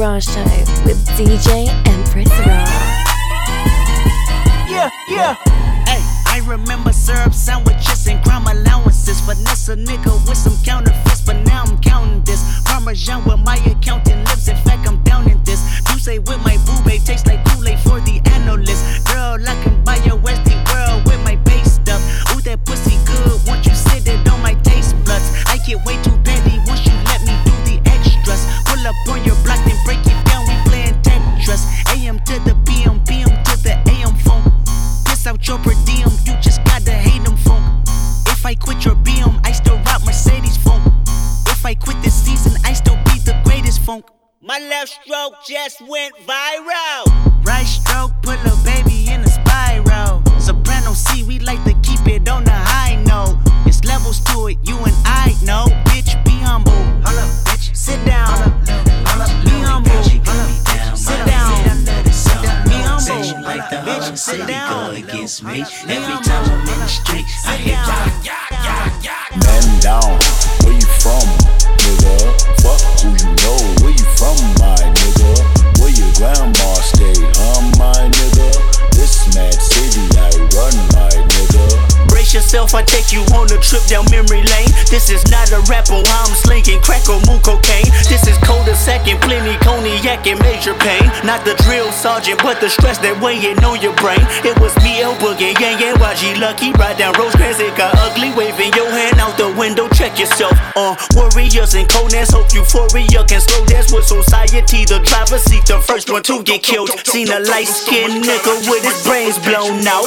Show with DJ Empress Rah. Yeah, yeah. Hey, I remember syrup sandwiches and crime allowances. Finesse a nigga with some counterfeits, but now I'm counting this. Parmesan with my accountant lips. In fact, I'm down in this. You say with my boo tastes like Kool-Aid for the analyst. Girl, I can buy your Westie world with my base stuff. Ooh, that pussy good. Once you sit it on my taste buds, I get way too petty on your block, then break it down. We playing Tetris. AM to the PM, PM to the AM phone. Piss out your per diem, you just gotta hate them funk. If I quit your BM, I still rock Mercedes funk. If I quit this season, I still be the greatest funk. My left stroke just went viral. Right stroke put a baby in a Bitch, sit down. against me. Every time I'm in the street, I hit Sit hear down. Man down, where you from, nigga? Fuck who you know, where you from, my nigga? Where your grandma stay, huh, my nigga? This mad city I run, my nigga. Brace yourself, I take you on a trip down memory lane. This is not a rap on I'm slinging crack or moon cocaine. This is colder second, plenty cognac and major pain. Not the drill sergeant, but the stress that weighing on your brain. It was me, El Boogie, Yang Yang, YG Lucky. Ride down Rosecrans, it got ugly. Waving your hand out the window, check yourself. Uh, warriors and Conans, hope euphoria can slow dance with society. The driver seat, the first one to get killed. Seen a light skinned nigga with his brains blown out.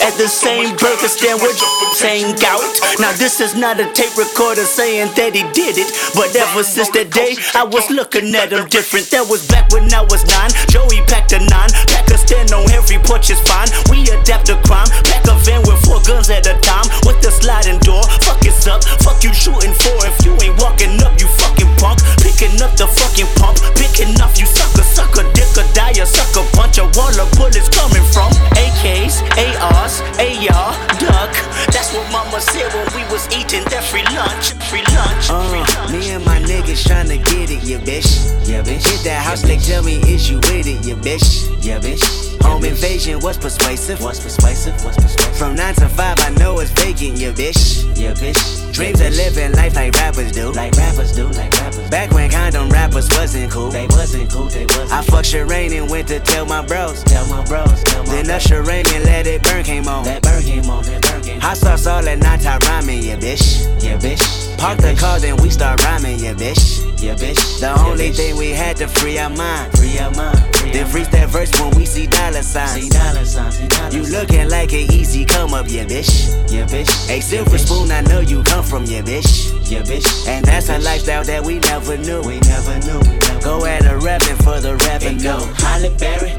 At the same burger stand with same gout. Now this is not a tape recorder saying that he did it. But ever since that day, I was looking at him different. That was back when I was nine. Joey packed a nine. Pack a stand on every porch is fine. We adapt to crime. Pack a van with four guns at a time. With the sliding door. Fuck it's up. Fuck you shooting for. If you ain't walking up, you fucking punk. Picking up the fucking pump. Picking up, you sucker, sucker, dick or die, a sucker punch. A wall of bullets coming from AKs, ARs, AR, duck. That's what mama said when we was eating that free lunch. Free lunch. free Uh, lunch. me and my niggas tryna get it, yeah, bitch. Yeah, bitch. Hit that house, they tell me, is you with it, yeah, bitch. Yeah, bitch. Home invasion, what's persuasive? What's persuasive? What's persuasive? From 9 to 5, I know it's vacant, yeah, bitch. Yeah, bitch. Dreams of living life like rappers do. Like rappers do, like rappers. Back when condom rappers wasn't cool. They wasn't cool, they wasn't I fucked Sherane and went to tell my bros. Tell my bros, tell my Then Rain and Let It Burn came on. That burn came on, that burn came on. Hot sauce all at night, I rhyming, yeah, bitch. Yeah, bitch. Park the car, then we start rhyming, yeah, bitch. Yeah, bitch. The only thing we had to free our mind. Free our mind. Then freeze that verse when we see dollar signs. See dollar signs, see dollar You looking like an easy come up, yeah, bitch. Yeah, bitch. A silver spoon, I know you come from, yeah, bitch. Yeah, bitch. And that's a lifestyle that we never knew. We never knew. Go at a rapping for the revenue. Go Halle Berry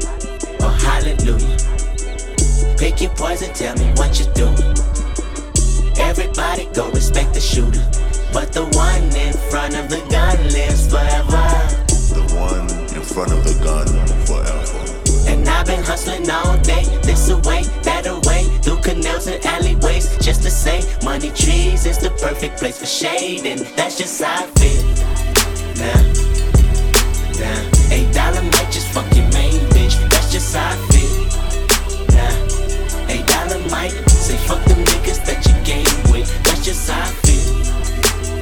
or Hallelujah. Pick your poison, tell me what you do. Everybody go respect the shooter. But the one in front of the gun lives forever. The one in front of the gun forever. And I've been hustling all day, this away, that away, through canals and alleyways, just to say, money trees is the perfect place for shade, and that's just how I feel. Now, now, eight dollar might just fuck your main bitch, that's just how I feel. Now, eight dollar might say fuck them niggas that you game with, that's just how I feel.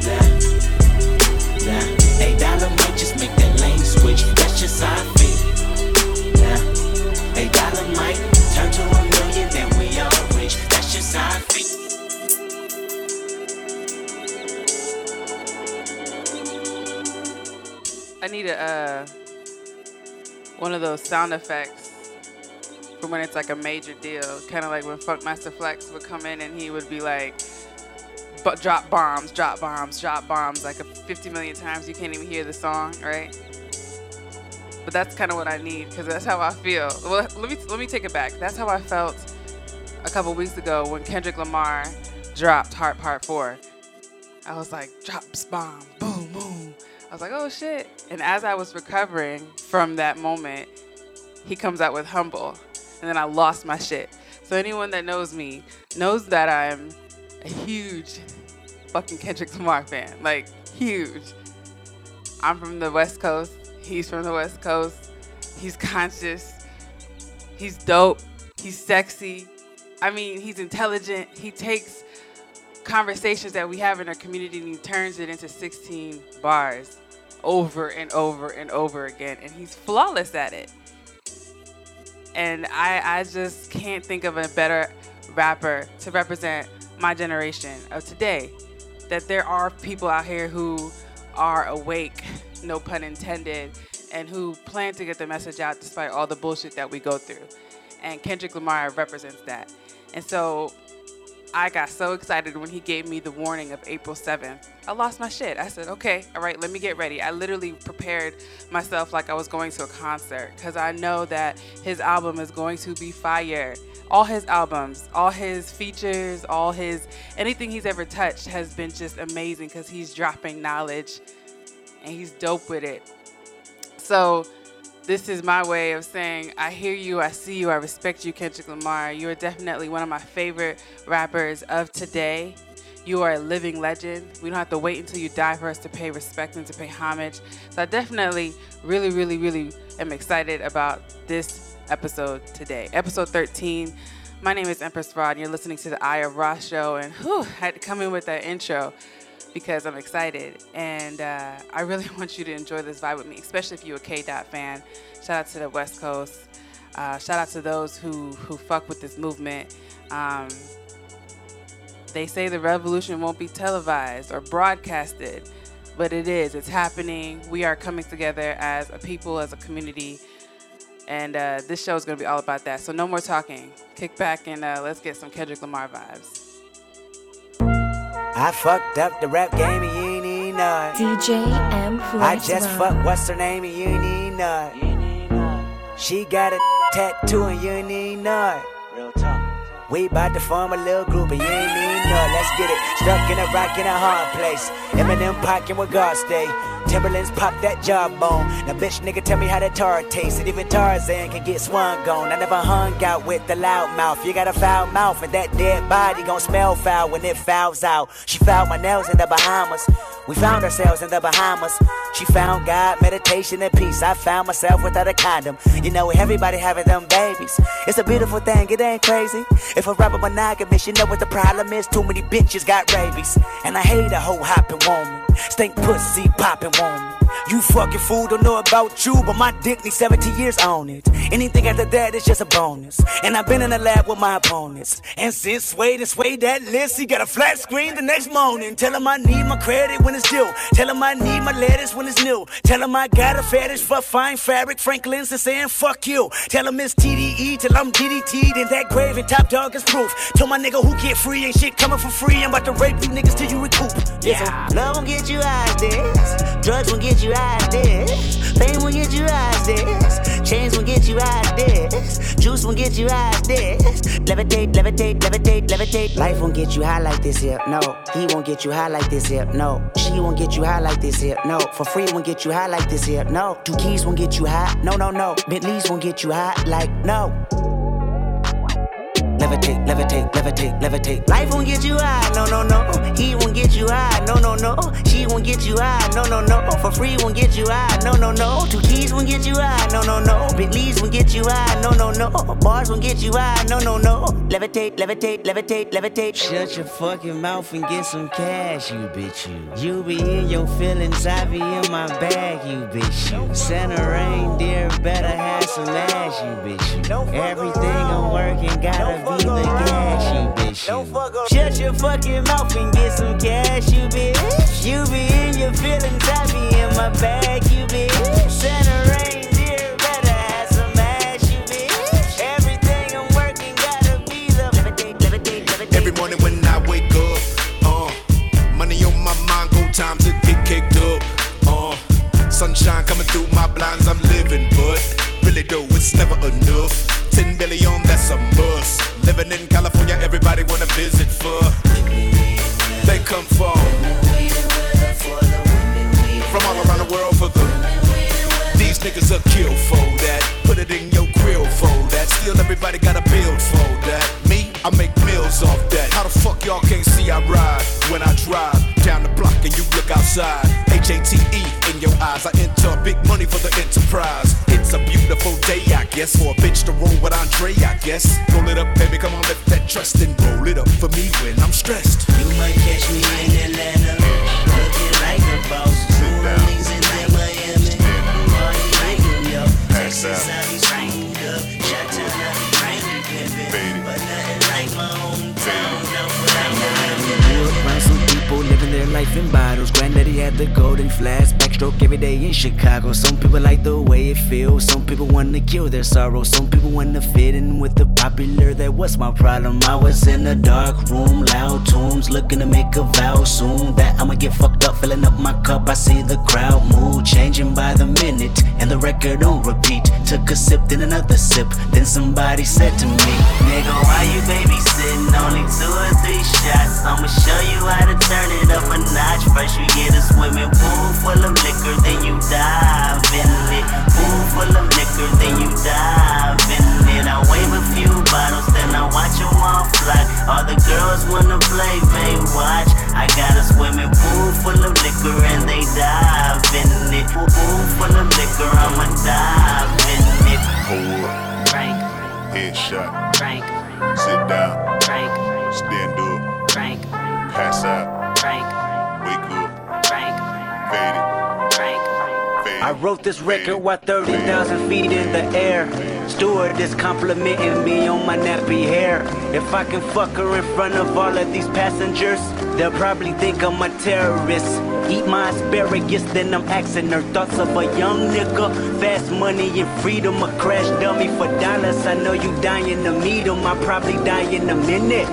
Now, now, eight dollar might just make that lane switch, that's just how I feel. I need a uh, one of those sound effects for when it's like a major deal, kind of like when Funkmaster Flex would come in and he would be like, but drop bombs, drop bombs, drop bombs, like a 50 million times you can't even hear the song, right? But that's kind of what I need because that's how I feel. Well, let me let me take it back. That's how I felt a couple weeks ago when Kendrick Lamar dropped Heart Part Four. I was like, drops bomb, boom, boom. I was like, oh shit. And as I was recovering from that moment, he comes out with Humble. And then I lost my shit. So anyone that knows me knows that I'm a huge fucking Kendrick Lamar fan. Like, huge. I'm from the West Coast. He's from the West Coast. He's conscious. He's dope. He's sexy. I mean, he's intelligent. He takes conversations that we have in our community and he turns it into 16 bars over and over and over again. And he's flawless at it. And I, I just can't think of a better rapper to represent my generation of today. That there are people out here who are awake, no pun intended, and who plan to get the message out despite all the bullshit that we go through. And Kendrick Lamar represents that. And so I got so excited when he gave me the warning of April 7th. I lost my shit. I said, okay, all right, let me get ready. I literally prepared myself like I was going to a concert because I know that his album is going to be fire. All his albums, all his features, all his anything he's ever touched has been just amazing because he's dropping knowledge and he's dope with it. So, this is my way of saying I hear you, I see you, I respect you, Kendrick Lamar. You are definitely one of my favorite rappers of today. You are a living legend. We don't have to wait until you die for us to pay respect and to pay homage. So I definitely, really, really, really am excited about this episode today. Episode 13. My name is Empress Rah, and you're listening to the Eye of Rah Show. And whew, I had to come in with that intro because I'm excited. And uh, I really want you to enjoy this vibe with me, especially if you're a K Dot fan. Shout out to the West Coast. Uh, shout out to those who, who fuck with this movement. Um, they say the revolution won't be televised or broadcasted, but it is. It's happening. We are coming together as a people, as a community. And uh, this show is going to be all about that. So, no more talking. Kick back and uh, let's get some Kendrick Lamar vibes. I fucked up the rap game and you ain't even know. DJ M. I just fucked what's her name and you ain't even know it. She got a tattoo and you ain't even know it. Real talk. We bout to form a little group and you ain't even know. Let's get it. Stuck in a rock in a hard place. Eminem pocket where God stay. Timberlands pop that jawbone. Now, bitch, nigga, tell me how that tar tastes. And even Tarzan can get swung on. I never hung out with the loud mouth. You got a foul mouth, and that dead body gon' smell foul when it fouls out. She found my nails in the Bahamas. We found ourselves in the Bahamas. She found God, meditation, and peace. I found myself without a condom. You know, everybody having them babies. It's a beautiful thing, it ain't crazy. If a rapper monogamous, you know what the problem is. Too many bitches got rabies. And I hate a hoe hopping woman. Stink pussy popping woman. You fucking fool, don't know about you, but my dick needs 70 years on it. Anything after that is just a bonus. And I've been in the lab with my opponents. And since Sway and Sway that list, he got a flat screen the next morning. Tell him I need my credit when it's due. Tell him I need my letters when it's new. Tell him I got a fetish for fine fabric. Franklin's and saying fuck you. Tell him it's TDE till I'm DDT'd in that grave and Top Dawg is proof. Tell my nigga who get free ain't shit coming for free. I'm about to rape you niggas till you recoup. Yeah. Love won't get you out of this. Drugs won't get you out this. Fame won't get you out this. Chains won't get you out this. Juice won't get you out this. Levitate, levitate, levitate, levitate. Life won't get you high like this here. No. He won't get you high like this here. No. She won't get you high like this here. No. For free won't get you high like this here. No. Two keys won't get you high. No, no, no. Bentleys won't get you high like no. Levitate, levitate, levitate, levitate. Life won't get you high, no, no, no. He won't get you high, no, no, no. She won't get you high, no, no, no. For free won't get you high, no, no, no. Two keys won't get you high, no, no, no. Bentleys won't get you high, no, no, no. Bars won't get you high, no, no, no. Levitate, levitate, levitate, levitate. Shut your fucking mouth and get some cash, you bitch, you. You be in your feelings, I be in my bag, you bitch, you. Santa reindeer better have some ass, you bitch, you. Everything I'm working gotta gas, you bitch, you. Shut your fucking mouth and get some cash, you bitch. You be in your feelings, I be in my bag, you bitch. Santa kill their sorrow. Some people wanna fit in with the popular. That was my problem. I was in a dark room, loud tunes, looking to make a vow soon that I'ma get fucked up, filling up my cup. I see the crowd mood changing by the minute, and the record on repeat. Took a sip, then another sip. Then somebody said to me, Nigga, why you babysitting? Only two or three shots. I'ma show you how to turn it up a notch. First you get a swimming pool full of liquor, then you dive in it. Pool full of liquor, then you dive in it. I wave a few bottles, then I watch them all fly. All the girls wanna play, they watch. I got a swimming pool full wrote this record while 30,000 feet in the air. Steward is complimenting me on my nappy hair. If I can fuck her in front of all of these passengers, they'll probably think I'm a terrorist. Eat my asparagus, then I'm asking her thoughts of a young nigga. Fast money and freedom, a crash dummy for dollars. I know you dying to meet him, I probably die in a minute.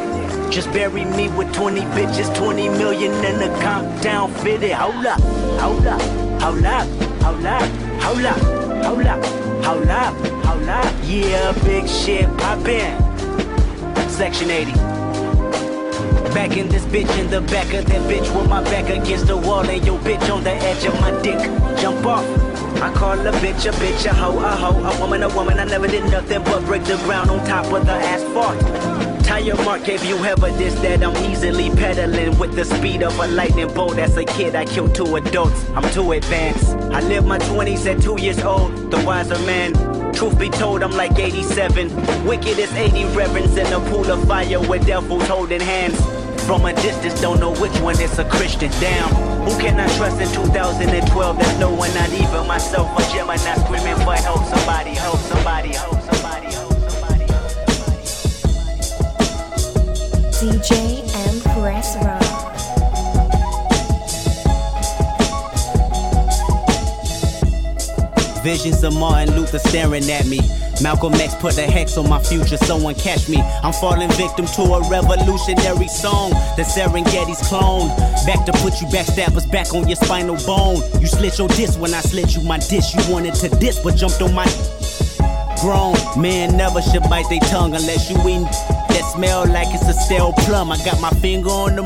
Just bury me with 20 bitches, 20 million in a comp down fitted. Hold up, hold up, hold up, hold up, hold up, hold up, hold up. Yeah, big shit poppin'. Section 80. Back in this bitch in the back of that bitch with my back against the wall and your bitch on the edge of my dick. Jump off. I call a bitch a bitch, a hoe, a hoe, a woman, a woman. I never did nothing but break the ground on top of the asphalt. Tire mark gave you evidence that I'm easily pedaling with the speed of a lightning bolt. As a kid, I killed two adults. I'm too advanced. I lived my 20s at two years old, the wiser man. Truth be told, I'm like 87. Wicked as 80 reverends in a pool of fire with devils holding hands. From a distance, don't know which one is a Christian. Damn, who can I trust in 2012? There's no one, not even myself. A Gemini screaming for help. Somebody help, somebody help, somebody DJ Rock. Visions of Martin Luther staring at me. Malcolm X put a hex on my future, someone catch me. I'm falling victim to a revolutionary song. The Serengeti's clone. Back to put you backstabbers back on your spinal bone. You slit your disc when I slit you my dish. You wanted to diss, but jumped on my grown. Man never should bite their tongue unless you eating that smell like it's a stale plum. I got my finger on them.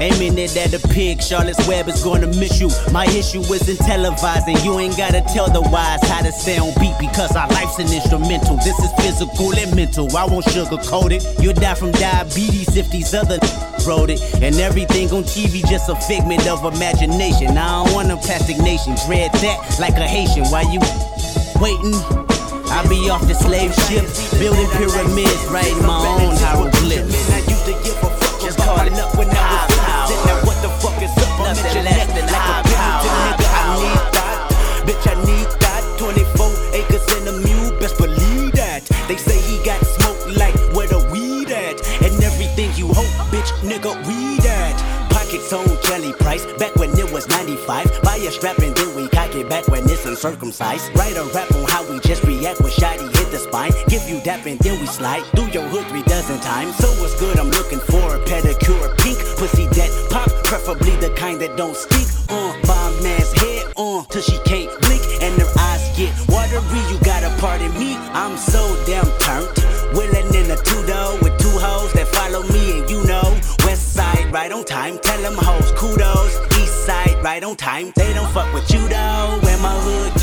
Aiming it at a pig, Charlotte's Web is gonna miss you. My issue isn't televising, you ain't gotta tell the wise how to stay on beat because our life's an instrumental. This is physical and mental, I won't sugarcoat it. You'll die from diabetes if these other wrote it. And everything on TV just a figment of imagination. I don't want a plastic nation, dread that like a Haitian. Why you waiting? I be off the slave ship, building pyramids, writing my own hieroglyphs. Just call it up when I was. Now what the fuck is up? I'm in your neck like a Pendleton nigga. I need that, bitch. I need that. 24 acres in a mule, best believe that. They say he got smoke like where the weed at, and everything you hope, bitch, nigga, we that. Pockets on jelly price, back when it was 95. Buy a strap back when it's uncircumcised. Write a rap on how we just react when shotty hit the spine. Give you dap and then we slide through your hood three dozen times. So what's good? I'm looking for a pedicure, pink pussy that pop, preferably the kind that don't stink. Uh, bomb man's head on till she can't blink and her eyes get watery. You gotta pardon me, I'm so damn on time. They don't fuck with you though. When my hood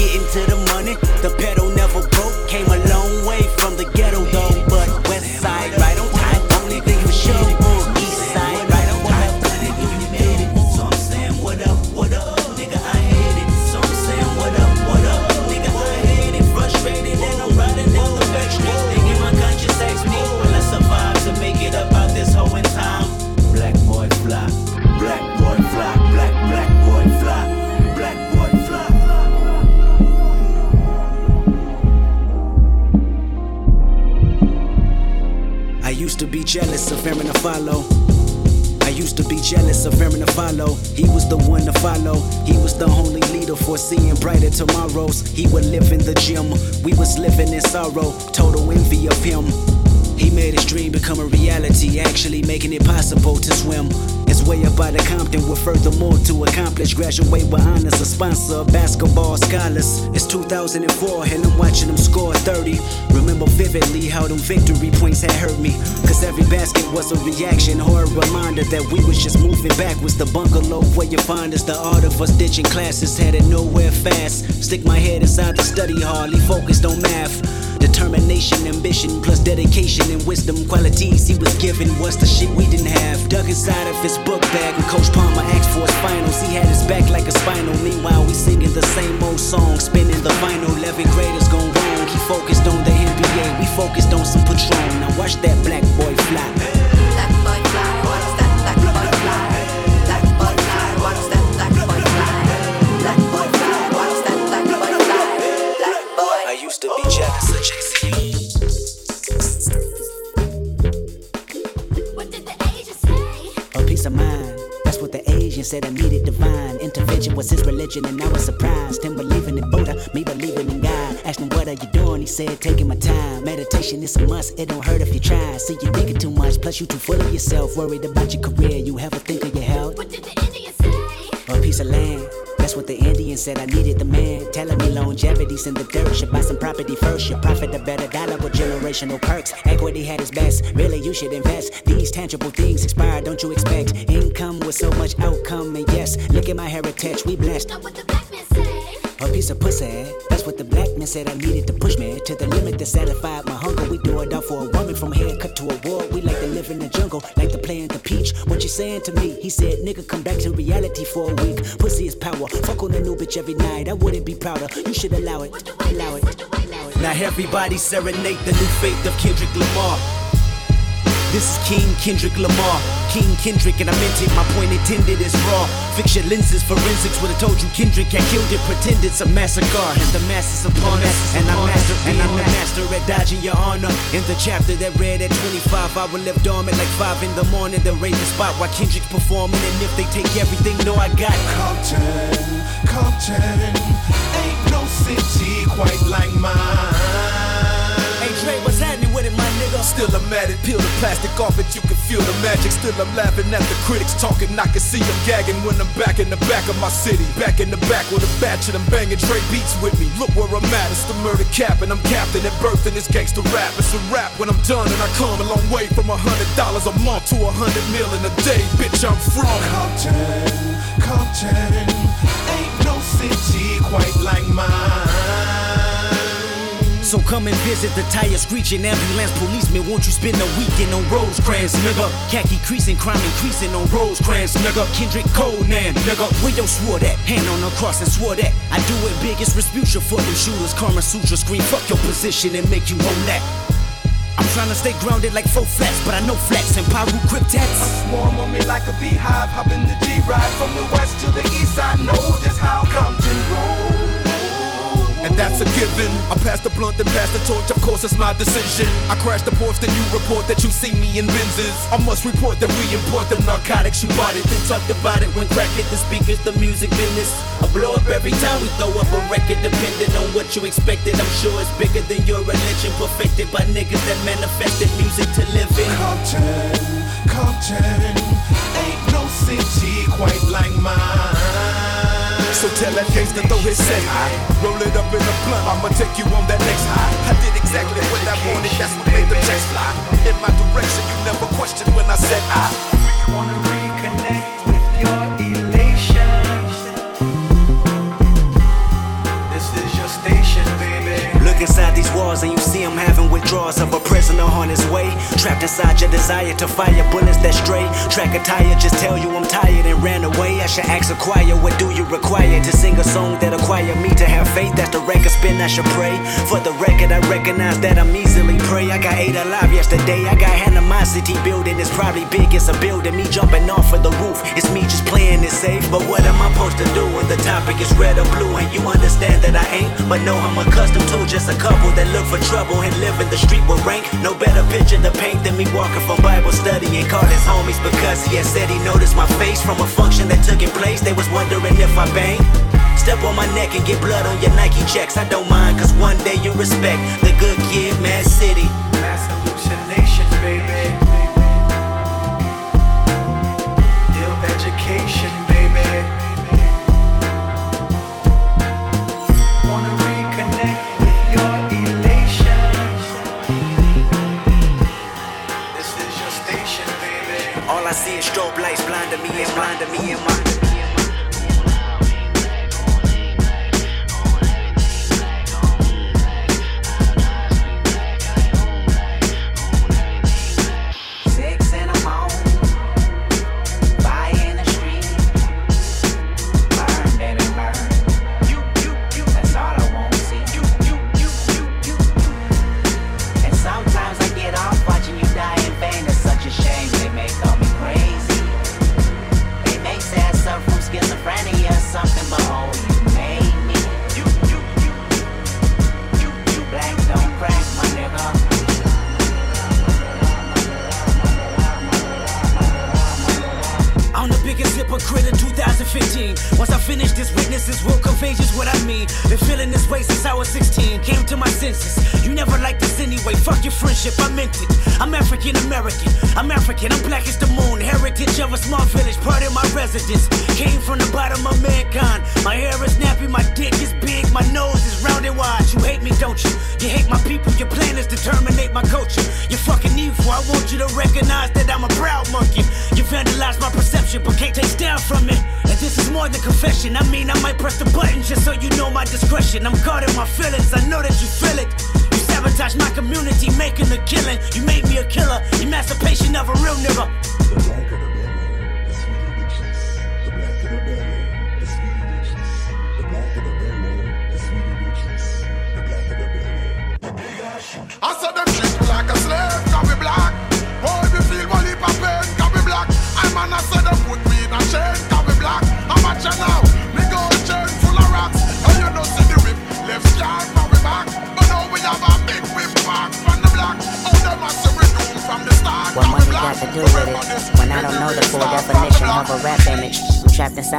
of Arron Afflalo. I used to be jealous of Arron Afflalo. He was the one to follow. He was the only leader foreseeing brighter tomorrows. He would live in the gym. We was living in sorrow. Total envy of him. He made his dream become a reality, actually making it possible to swim. Way up out of Compton with furthermore to accomplish. Graduate with honors, a sponsor of basketball scholars. It's 2004 and I'm watching them score 30. Remember vividly how them victory points had hurt me. Cause every basket was a reaction or a reminder that we was just moving backwards. The bungalow where you find us, the art of us ditching classes, headed nowhere fast. Stick my head inside the study he focused on math. Determination, ambition, plus dedication and wisdom. Qualities he was given was the shit we didn't have. Dug inside of his book bag when Coach Palmer asked for his finals. He had his back like a spinal. Meanwhile, we singing the same old song, spinning the vinyl. 11 graders gone wrong. He focused on the NBA, we focused on some Patron. Now watch that black boy fly. Religion, and I was surprised. Him believing in Buddha, me believing in God. Asked him, What are you doing? He said, Taking my time. Meditation is a must, it don't hurt if you try. See, you thinking too much, plus you too full of yourself. Worried about your career, you ever think of your health? What did the Indian say? A piece of land. That's what the Indian said. I needed the man. Telling me longevity's in the dirt. Should buy some property first. Should profit a better dollar with generational perks. Equity had its best. Really, you should invest. These tangible things expire. Don't you expect income with so much outcome? And yes, look at my heritage. We blessed. What the black man say? A piece of pussy. That's what the black man said I needed to push me to the limit that satisfied my hunger. We do it all for a woman from haircut to a war. We like to live in the jungle, like to play in the peach. What you saying to me? He said, nigga, come back to reality for a week. Pussy is power. Fuck on a new bitch every night. I wouldn't be prouder. You should allow it. allow it. Allow it. Now everybody serenade the new faith of Kendrick Lamar. This is King Kendrick Lamar. King Kendrick, and I meant it. My point intended is raw. Fix your lenses, forensics would have told you Kendrick had killed it. Pretend it's a massacre. And the masses upon us. And I'm master, and I'm the master at dodging your honor. In the chapter that read at 25, I will live dormant like 5 in the morning. Then raise the spot while Kendrick's performing. And if they take everything, no, I got Compton, Compton, ain't no city quite like mine. Hey Dre, what's my nigga? Still I'm at it, peel the plastic off it, you can feel the magic. Still I'm laughing at the critics talking, I can see them gagging when I'm back in the back of my city. Back in the back with a batch of them banging Dre beats with me. Look where I'm at, it's the murder cap, and I'm captain at birth in this gangster rap. It's a rap when I'm done, and I come a long way from a hundred dollars a month to a hundred mil in a day. Bitch, I'm from Compton, Compton, ain't no city quite like mine. So come and visit the tire screeching ambulance policeman. Won't you spend a weekend on Rosecrans, nigga? Khaki creasing, crime increasing on Rosecrans, nigga. Kendrick Conan, nigga. Where your swore that? Hand on the cross and swore that. I do it biggest Respucia for them shooters. Karma Sutra scream, fuck your position and make you own that. I'm trying to stay grounded like four flats, but I know flats and Paru cryptats. Swarm on me like a beehive, hop in the G-Ride from the west to the east. I know just how Compton roll. And that's a given. I pass the blunt and pass the torch, of course it's my decision. I crash the porch, then you report that you see me in Benzes. I must report that we import the narcotics, you bought it, then talked about it when crack hit the speakers, the music business. I blow up every time we throw up a record, depending on what you expected. I'm sure it's bigger than your religion, perfected by niggas that manifested music to live in. Compton, Compton, ain't no city quite like mine. So tell that gangster throw his set high. Roll it up in a blunt, I'ma take you on that next high. I did exactly what I wanted, that's what made the checks fly. In my direction, you never questioned when I said I. Wanna reconnect with your elation. This is your station, baby. Look inside these walls and you see him having withdrawals of a prisoner on his way. Trapped inside your desire to fire bullets that stray. Track a tire, just tell you I'm tired and ran away. I should ask a choir, what do you require to sing a song that acquire me to have faith? That's the record spin, I should pray. For the record, I recognize that I'm easily prey. I got eight alive yesterday. I got animosity building, it's probably big, it's a building. Me jumping off of the roof, it's me just playing it safe. But what am I supposed to do when the topic is red or blue? And you understand that I ain't, but know I'm accustomed to just a couple that look for trouble and live in the street with rank. No better picture to paint than me walking from Bible study and called his homies because he had said he noticed my face from a function that took in place. They was wondering if I bang. Step on my neck and get blood on your Nike checks. I don't mind, cause one day you respect the good kid, Mad City. Mass hallucination, baby.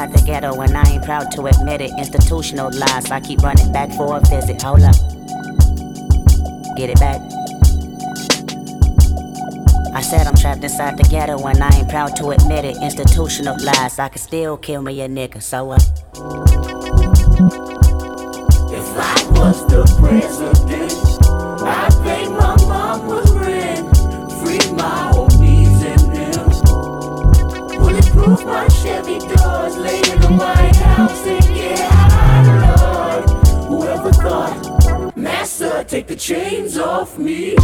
Inside the ghetto and I ain't proud to admit it. Institutional lies, I keep running back for a visit. Hold up. Get it back. I said I'm trapped inside the ghetto and I ain't proud to admit it. Institutional lies, I could still kill me a nigga, so what? If I was the president, take the chains off me.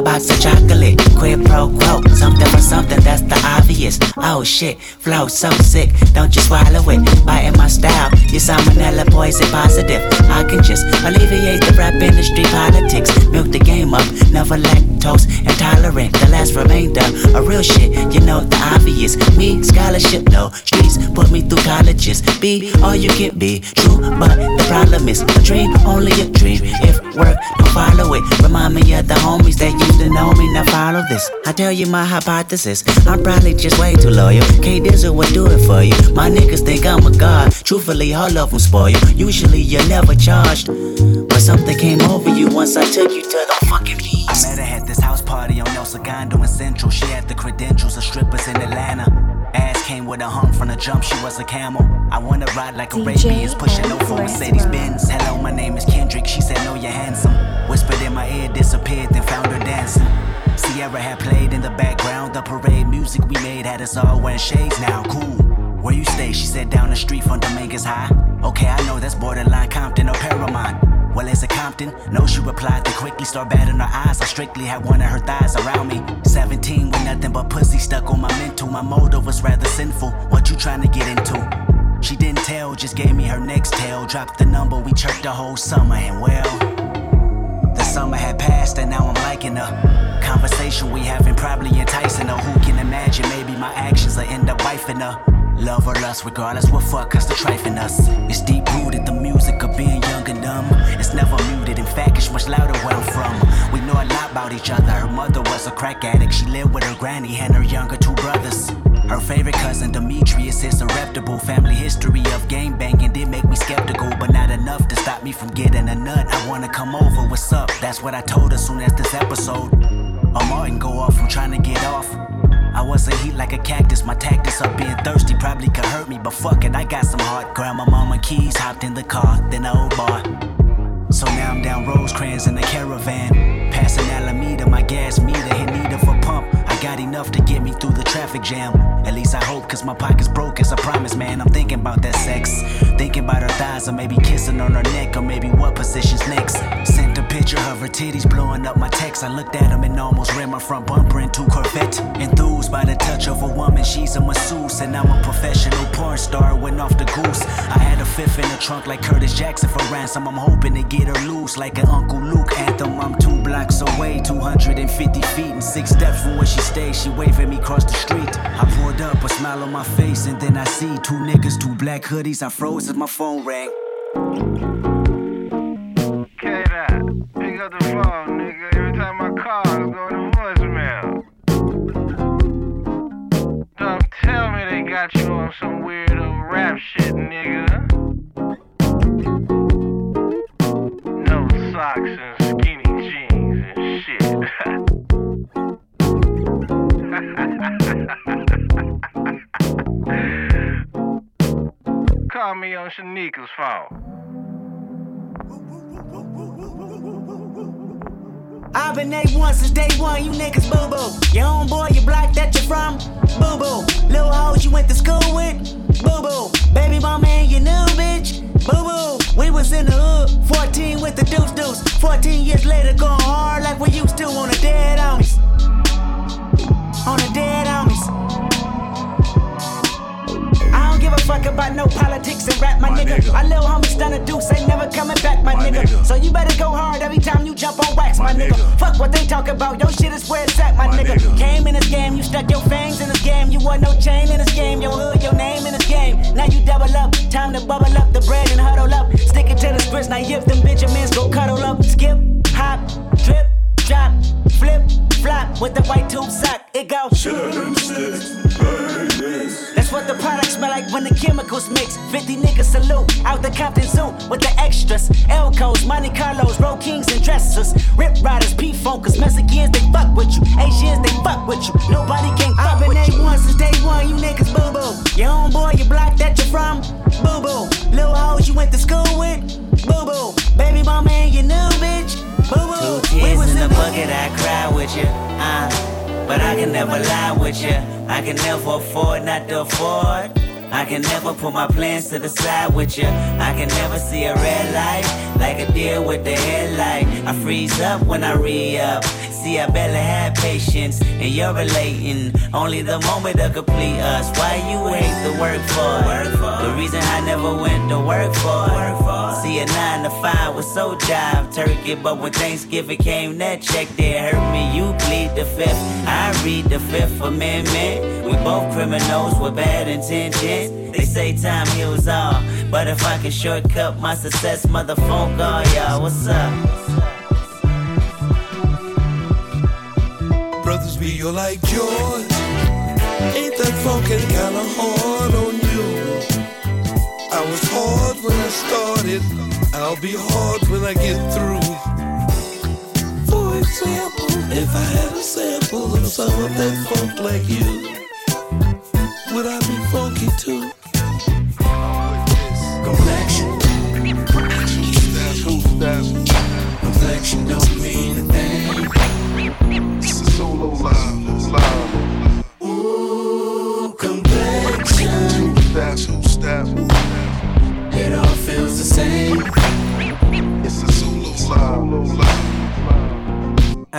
Me like a box of chocolate. Quid pro quo, something for something, that's the obvious. Oh shit, flow so sick, don't you swallow it. Biting my style, your salmonella poison positive. I can just alleviate the rap industry politics. Milk the game up, never lactose intolerant. The last remainder, a real shit, you know the obvious. Me, scholarship, no. Streets put me through colleges. Be all you can be, true, but the problem is a dream, only a dream. If work, don't follow it. Remind me of the homies that to know me, now follow this. I tell you my hypothesis, I'm probably just way too loyal. K Dizzle would do it for you. My niggas think I'm a god. Truthfully, all of them spoil. Usually, you're never charged. But something came over you once I took you to the fucking beach. I met her at this house party on El Segundo in Central. She had the credentials of strippers in Atlanta. Ass came with a hump from the jump, she was a camel. I wanna ride like a Arabians, pushing no for Mercedes Benz. Hello, my name is Kendrick. She said, No, you're handsome. Whispered in my ear, disappeared, then found her dancing. Ciara had played in the background. The parade music we made had us all wearing shades now. Cool. Where you stay? She said down the street from Dominguez High. Okay, I know that's borderline Compton or Paramount. Well, is a Compton? No, she replied to quickly start batting her eyes. I strictly had one of her thighs around me. 17 with nothing but pussy stuck on my mental. My motive was rather sinful. What you trying to get into? She didn't tell, just gave me her next tale. Dropped the number, we chirped the whole summer, and well, the summer had passed and now I'm liking her. Conversation we having probably enticing her. Who can imagine maybe my actions will end up wifing her? Love or lust, regardless what fuck us to trifling us. It's deep rooted, the music of being young and dumb. It's never muted, in fact, it's much louder where I'm from. We know a lot about each other. Her mother was a crack addict, she lived with her granny and her younger two brothers. Her favorite cousin Demetrius is a reputable family history of game banging did make me skeptical, but not enough to stop me from getting a nut. I wanna come over, what's up? That's what I told her soon as this episode. A Martin go off, I'm trying to get off. I wasn't heat like a cactus, my tactics of being thirsty probably could hurt me, but fuck it, I got some heart. Grabbed my mama keys, hopped in the car, then the old bar. So now I'm down Rosecrans in the caravan. Passing Alameda, my gas meter in need of a pump. I got enough to get me through the traffic jam. At least I hope, cause my pocket's broke as I promise, man. I'm thinking about that sex. Thinking about her thighs, or maybe kissing on her neck, or maybe what position's next. Her titties blowing up my text. I looked at them and almost ran my front bumper into Corvette. Enthused by the touch of a woman, she's a masseuse, and I'm a professional porn star. Went off the goose. I had a fifth in the trunk like Curtis Jackson for ransom. I'm hoping to get her loose like an Uncle Luke anthem. I'm two blocks away, 250 feet and six steps from where she stays. She at me across the street. I pulled up, a smile on my face, and then I see two niggas, two black hoodies. I froze as my phone rang. Up the phone, nigga. Every time my call is going to voicemail. Don't tell me they got you on some weirdo rap shit, nigga. No socks and skinny jeans and shit. Call me on Shanika's phone. I've been A1 since day one, you niggas boo boo. Your homeboy, you block that you from, boo boo. Little hoes you went to school with, boo boo. Baby mama and your new bitch, boo boo. We was in the hood, 14 with the deuce deuce. 14 years later, going hard like we used to on the dead homies. On the dead homies. Give a fuck about no politics and rap, my, nigga. My little homie done a deuce, ain't never coming back, my, nigga. So you better go hard every time you jump on wax, my, nigga. Fuck what they talk about, your shit is where it's at, my, nigga. Came in this game, you stuck your fangs in this game. You want no chain in this game, your hood, your name in this game. Now you double up, time to bubble up the bread and huddle up. Stick it to the splits, now if them Benjamins go cuddle up. Skip, hop, drip, drop, flip, flop with the white tube sock. It go. Like when the chemicals mix. 50 niggas salute out the Compton Zoo with the extras. Elcos, Monte Carlos, Roll Kings and dressers. Rip riders, P Funkers, Mexicans, they fuck with you. Asians, they fuck with you. Nobody can fuck I've been with. A1 since day one, you niggas boo boo. Your homeboy, you block that you from, boo boo. Little hoes you went to school with, boo boo. Baby mama and your new bitch, boo boo. Two tears in the bucket, I cry with you. Uh, but I can never lie with you. I can never afford not to afford. I can never put my plans to the side with you. I can never see a red light like a deer with the headlight. I freeze up when I re up. See, I barely had patience, and you're relating. Only the moment to complete us. Why you hate the work for? The reason I never went to work for. See, a nine to five was so jive turkey, but when Thanksgiving came, that check there hurt me. You plead the fifth, I read the fifth amendment. We both criminals with bad intentions. They say time heals all, but if I can shortcut my success, motherfucker, y'all, what's up? brothers be you like George. Ain't that fucking kinda hard you? I was hard when I started, I'll be hard when I get through. For example, if I had a sample of some of that funk like you, would I be funky too? Complexion. That's who that's Complexion don't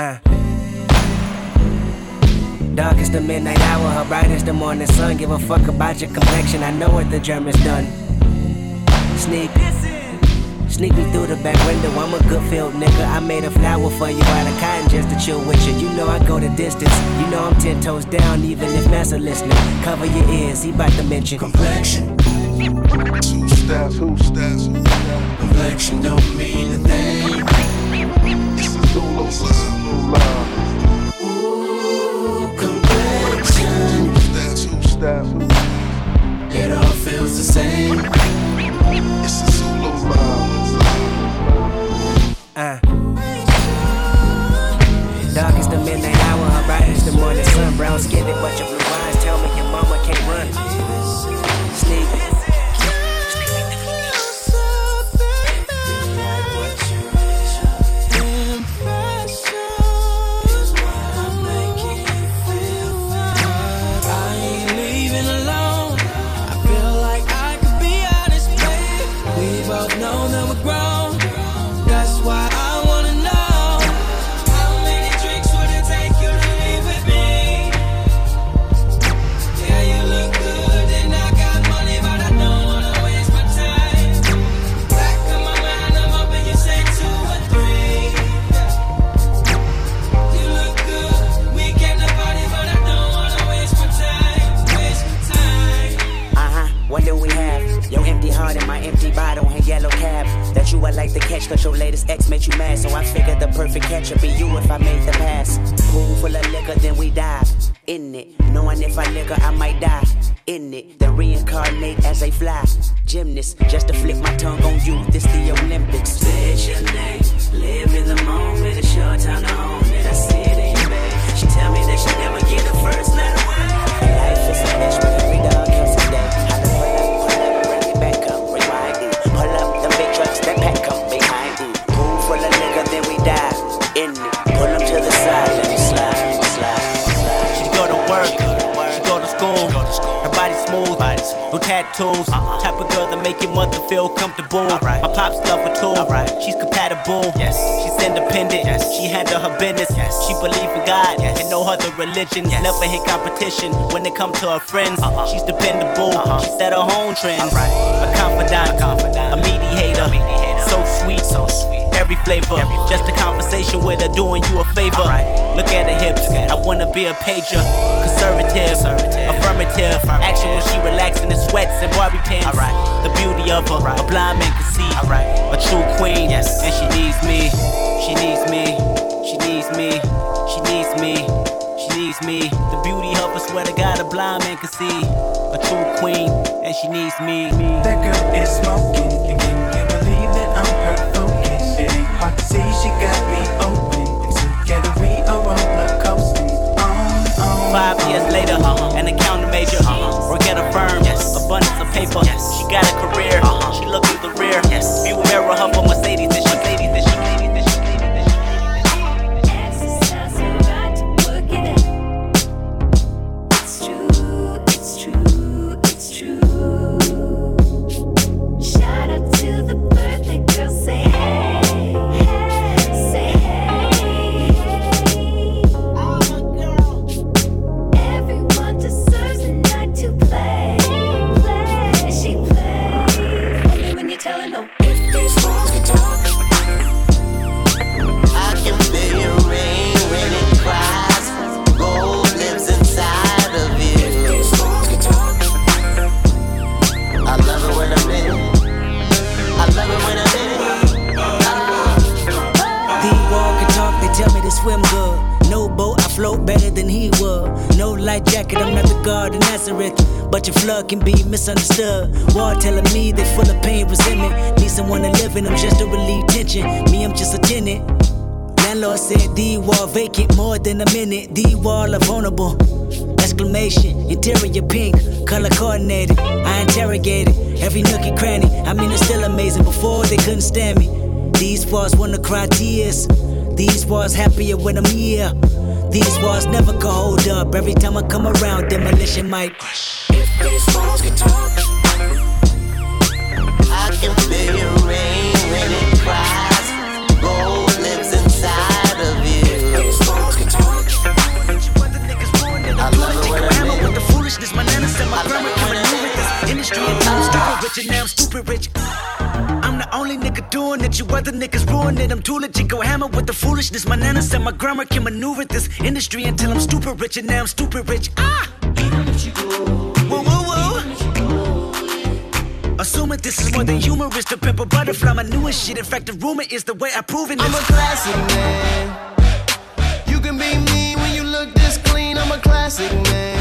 live. Uh. Darkest the midnight hour, her brightest the morning sun. Give a fuck about your complexion, I know what the Germans done. Sneak, Sneak me through the back window, I'm a good field nigga. I made a flower for you out of cotton just to chill with you. You know I go the distance. You know I'm ten toes down, even if Massa listening. Cover your ears, he bout to mention complexion. Two steps, two steps. Complexion don't mean a thing. Sun. Brown skinned, but your blue eyes tell me your mama can't run. Like to catch, cause your latest ex made you mad. So I figured the perfect catch would be you if I made the pass. Pool full of liquor, then we dive. In it. Knowing if I liquor, I might die. In it. Then reincarnate as a fly. Gymnast, just to flip my tongue on you. This the Olympics. Say your name, live in the moment. It's your time to own it. I see it in you, babe. She tell me that she never get the first night away. Life is a bitch, no tattoos. Uh-uh. Type of girl that make your mother feel comfortable. My pops love her too. Right. She's compatible. Yes. She's independent. Yes. She handle her business. She believe in God and no other religion. Never hit competition when it come to her friends. Uh-uh. She's dependable. Uh-huh. She set her own trends. A confidant, a mediator. So sweet, so sweet. Every flavor, just a conversation with her doing you a favor. Look at her hips, I wanna be a pager. Conservative, affirmative. Action when she relaxing in sweats and Barbie pants. The beauty of her, a blind man can see. A true queen, and she needs me. She needs me. She needs me. She needs me. She needs me. The beauty of her, swear to God, a blind man can see. A true queen, and she needs me. That girl is smoking, and can you believe that I'm her focus? It ain't see she got me open. Together we are roller coasting. On, on, Five years later, uh-huh. an accountant major. Uh-huh. Work at a firm, abundance of paper. She got a career, uh-huh. she look through the rear. View mirror, her for Mercedes, than a minute. The wall are vulnerable. Exclamation, interior pink, color coordinated. I interrogated every nook and cranny. I mean, it's still amazing. Before they couldn't stand me. These walls wanna cry tears. These walls happier when I'm here. These walls never can hold up. Every time I come around, demolition might. If these walls can talk. I can feel rich and now I'm stupid rich. I'm the only nigga doing it. You other niggas ruin it. I'm too legit. Go hammer with the foolishness. My nana said my grammar can maneuver this industry until I'm stupid rich and now I'm stupid rich. Ah! Woo woo woo. Assuming this is more than humorous, the pepper butterfly, my newest shit. In fact, the rumor is the way I prove it. I'm a classic man. You can be mean when you look this clean. I'm a classic man.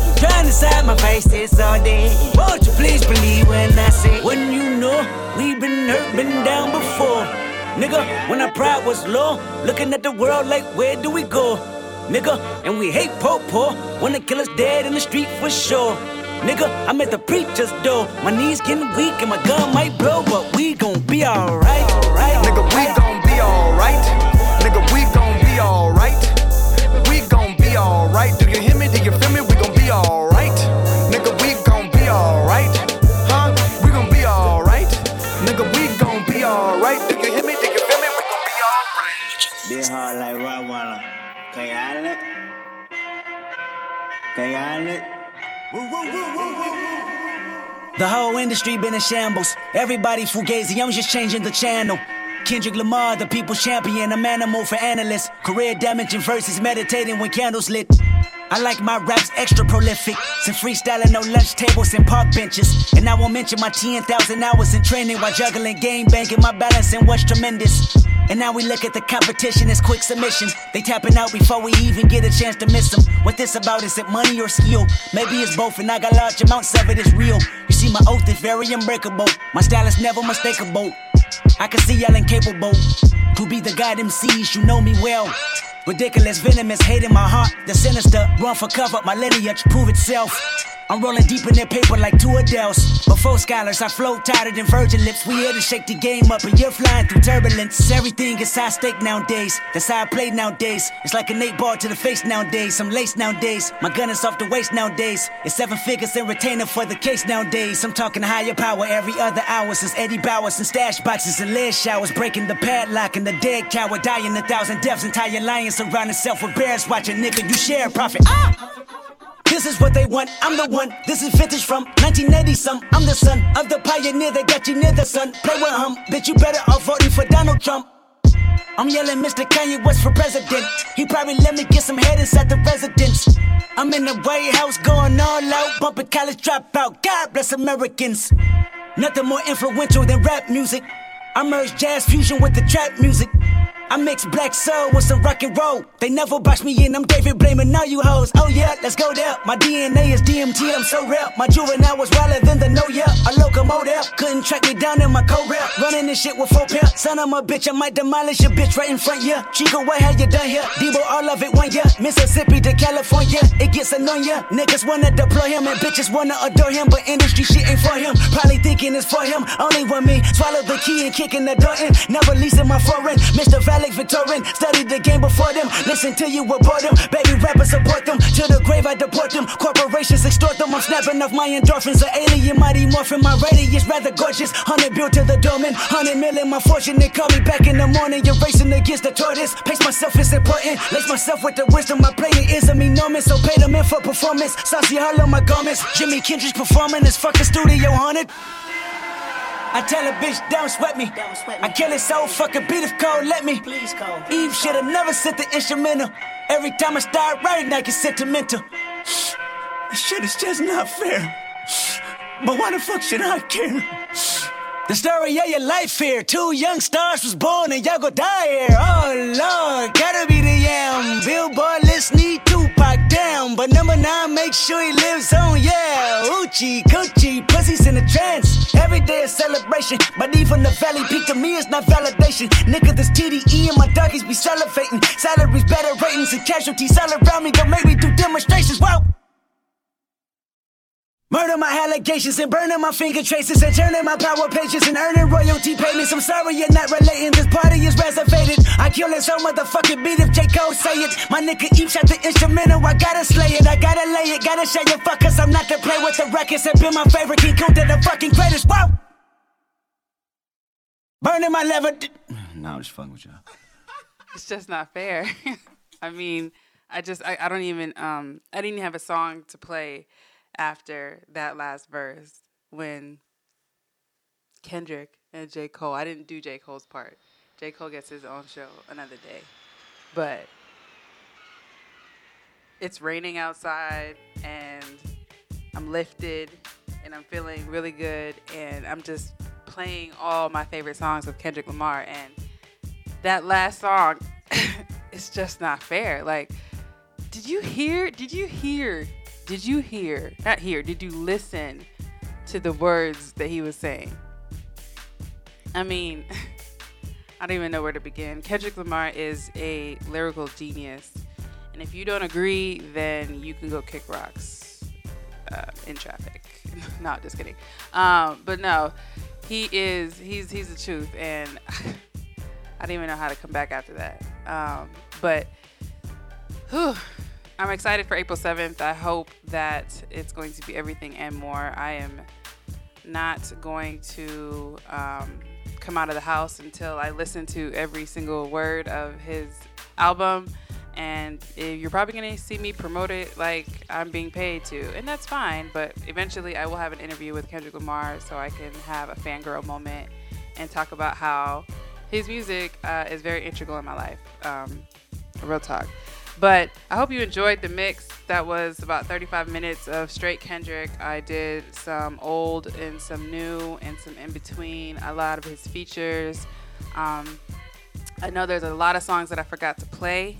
Trying to decide my face this all day. Won't you please believe when I say, when you know we've been hurt, been down before. Nigga, when our pride was low, looking at the world like, where do we go? Nigga, and we hate po po. Wanna kill us dead in the street for sure. Nigga, I'm at the preacher's door. My knees getting weak and my gun might blow, but we gon' be alright. Nigga, we gon' be alright. Nigga, we gon' be alright. We gon' be alright. Handle it? Can you handle it? The whole industry been in shambles. Everybody fugazi, I'm just changing the channel. Kendrick Lamar, the people's champion, I'm animal for analysts. Career damaging versus meditating when candles lit. I like my raps extra prolific. Some freestyling on lunch tables and park benches. And I won't mention my 10,000 hours in training while juggling game banking. My balance and what's tremendous. And now we look at the competition as quick submissions. They tapping out before we even get a chance to miss them. What this about? Is it money or skill? Maybe it's both, and I got large amounts of it. It's real. You see, my oath is very unbreakable. My style is never mistakable. I can see y'all incapable to be the god MCs. You know me well. Ridiculous, venomous, hate in my heart. The sinister, run for cover. My lineage prove itself. I'm rolling deep in their paper like two Adele's. Before scholars, I float tighter than virgin lips. We here to shake the game up, and you're flying through turbulence. Everything is high stake nowadays. That's how I play nowadays. It's like an eight ball to the face nowadays. Some lace nowadays. My gun is off the waist nowadays. It's seven figures and retainer for the case nowadays. I'm talking higher power every other hour since Eddie Bowers and stash boxes and lead showers. Breaking the padlock and the dead cow dying a thousand deaths. Entire lion surround itself with bears. Watching nigga, you share profit. Ah! This is what they want, I'm the one. This is vintage from 1980 some. I'm the son of the pioneer that got you near the sun. Play with him, bitch, you better off voting for Donald Trump. I'm yelling Mr. Kanye West for president. He probably let me get some head inside the residence. I'm in the White House going all out, bumping college dropout. God bless Americans. Nothing more influential than rap music. I merge jazz fusion with the trap music. I mix black soul with some rock and roll. They never box me in, I'm David Blaining all you hoes. Oh yeah, let's go there. My DNA is DMT, I'm so real. My juvenile was wilder than the no yeah. A locomotive couldn't track me down in my co rap. Running this shit with four pair. Son of a bitch, I might demolish your bitch right in front yeah. Chico, what have you done here? Debo, all of it one year. Mississippi to California, it gets annoying. Niggas wanna deploy him and bitches wanna adore him, but industry shit ain't for him. Probably thinking it's for him. Only one me. Swallow the key and kicking the door in. Never leasing my foreign. Mr. Valak Victorian. Studied the game before them. Listen till you report them. Baby rappers support them. To the grave I deport them. Corporations extort them. I'm snapping off my endorphins. An alien mighty morphin. My radius rather gorgeous. Hundred bill to the domain. Hundred million my fortune. They call me back in the morning. You're racing against the tortoise. Pace myself is important. Lace myself with the wisdom. My player is a enormous. So pay them in for performance. Saucy hollow my garments. Jimi Hendrix performing. This fucking studio haunted. I tell a bitch, don't sweat me. I kill it so fucking beat if cold, let me. Please call. Eve should've never sent the instrumental. Every time I start writing, I get sentimental. This shit is just not fair. But why the fuck should I care? The story of your life here. Two young stars was born and y'all go die here. Oh Lord, gotta be the yam. Billboard list need But number nine, make sure he lives on, yeah. Oochie, coochie, pussies in a trance. Every day a celebration. But even the valley peak to me is not validation. Nigga, this TDE and my doggies be salivating. Salaries, better ratings, and casualties all around me. Don't make me do demonstrations. Whoa. Murder my allegations and burning my finger traces and turning my power pages and earning royalty payments. I'm sorry you're not relating. This party is reservated. I kill it so motherfucking beat if J. Cole say it. My nigga each shot the instrumental. I gotta slay it. I gotta lay it. Gotta show you fuckers. I'm not to play with the records. Have been my favorite King Kunta, the fucking greatest. Whoa! Burning my lever. No, I'm just fucking with y'all. It's just not fair. I mean, I just I, I don't even um I didn't even have a song to play after that last verse when Kendrick and J. Cole. I didn't do J. Cole's part. J. Cole gets his own show another day. But it's raining outside and I'm lifted and I'm feeling really good and I'm just playing all my favorite songs of Kendrick Lamar and that last song it's just not fair. Like did you hear did you hear did you hear not hear did you listen to the words that he was saying? I mean, I don't even know where to begin. Kendrick Lamar is a lyrical genius. And if you don't agree, then you can go kick rocks uh, in traffic. Not just kidding. Um, but no, he is he's he's the truth, and I don't even know how to come back after that. Um, but whew, I'm excited for April 7th. I hope that it's going to be everything and more. I am not going to um, come out of the house until I listen to every single word of his album. And you're probably going to see me promote it like I'm being paid to. And that's fine. But eventually, I will have an interview with Kendrick Lamar so I can have a fangirl moment and talk about how his music uh, is very integral in my life. Um, real talk. But I hope you enjoyed the mix. That was about 35 minutes of straight Kendrick. I did some old and some new and some in between, a lot of his features. Um, I know there's a lot of songs that I forgot to play,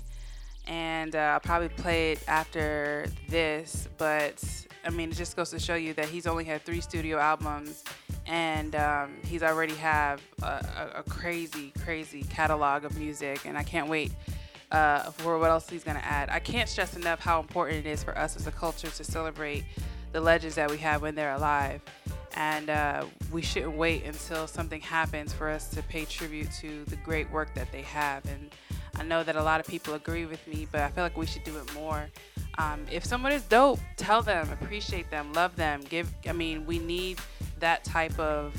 and uh, I'll probably play it after this. But I mean, it just goes to show you that he's only had three studio albums, and um, he's already have a, a, a crazy, crazy catalog of music, and I can't wait uh, for what else he's going to add. I can't stress enough how important it is for us as a culture to celebrate the legends that we have when they're alive. And uh, we shouldn't wait until something happens for us to pay tribute to the great work that they have. And I know that a lot of people agree with me, but I feel like we should do it more. Um, if someone is dope, tell them, appreciate them, love them. Give. I mean, we need that type of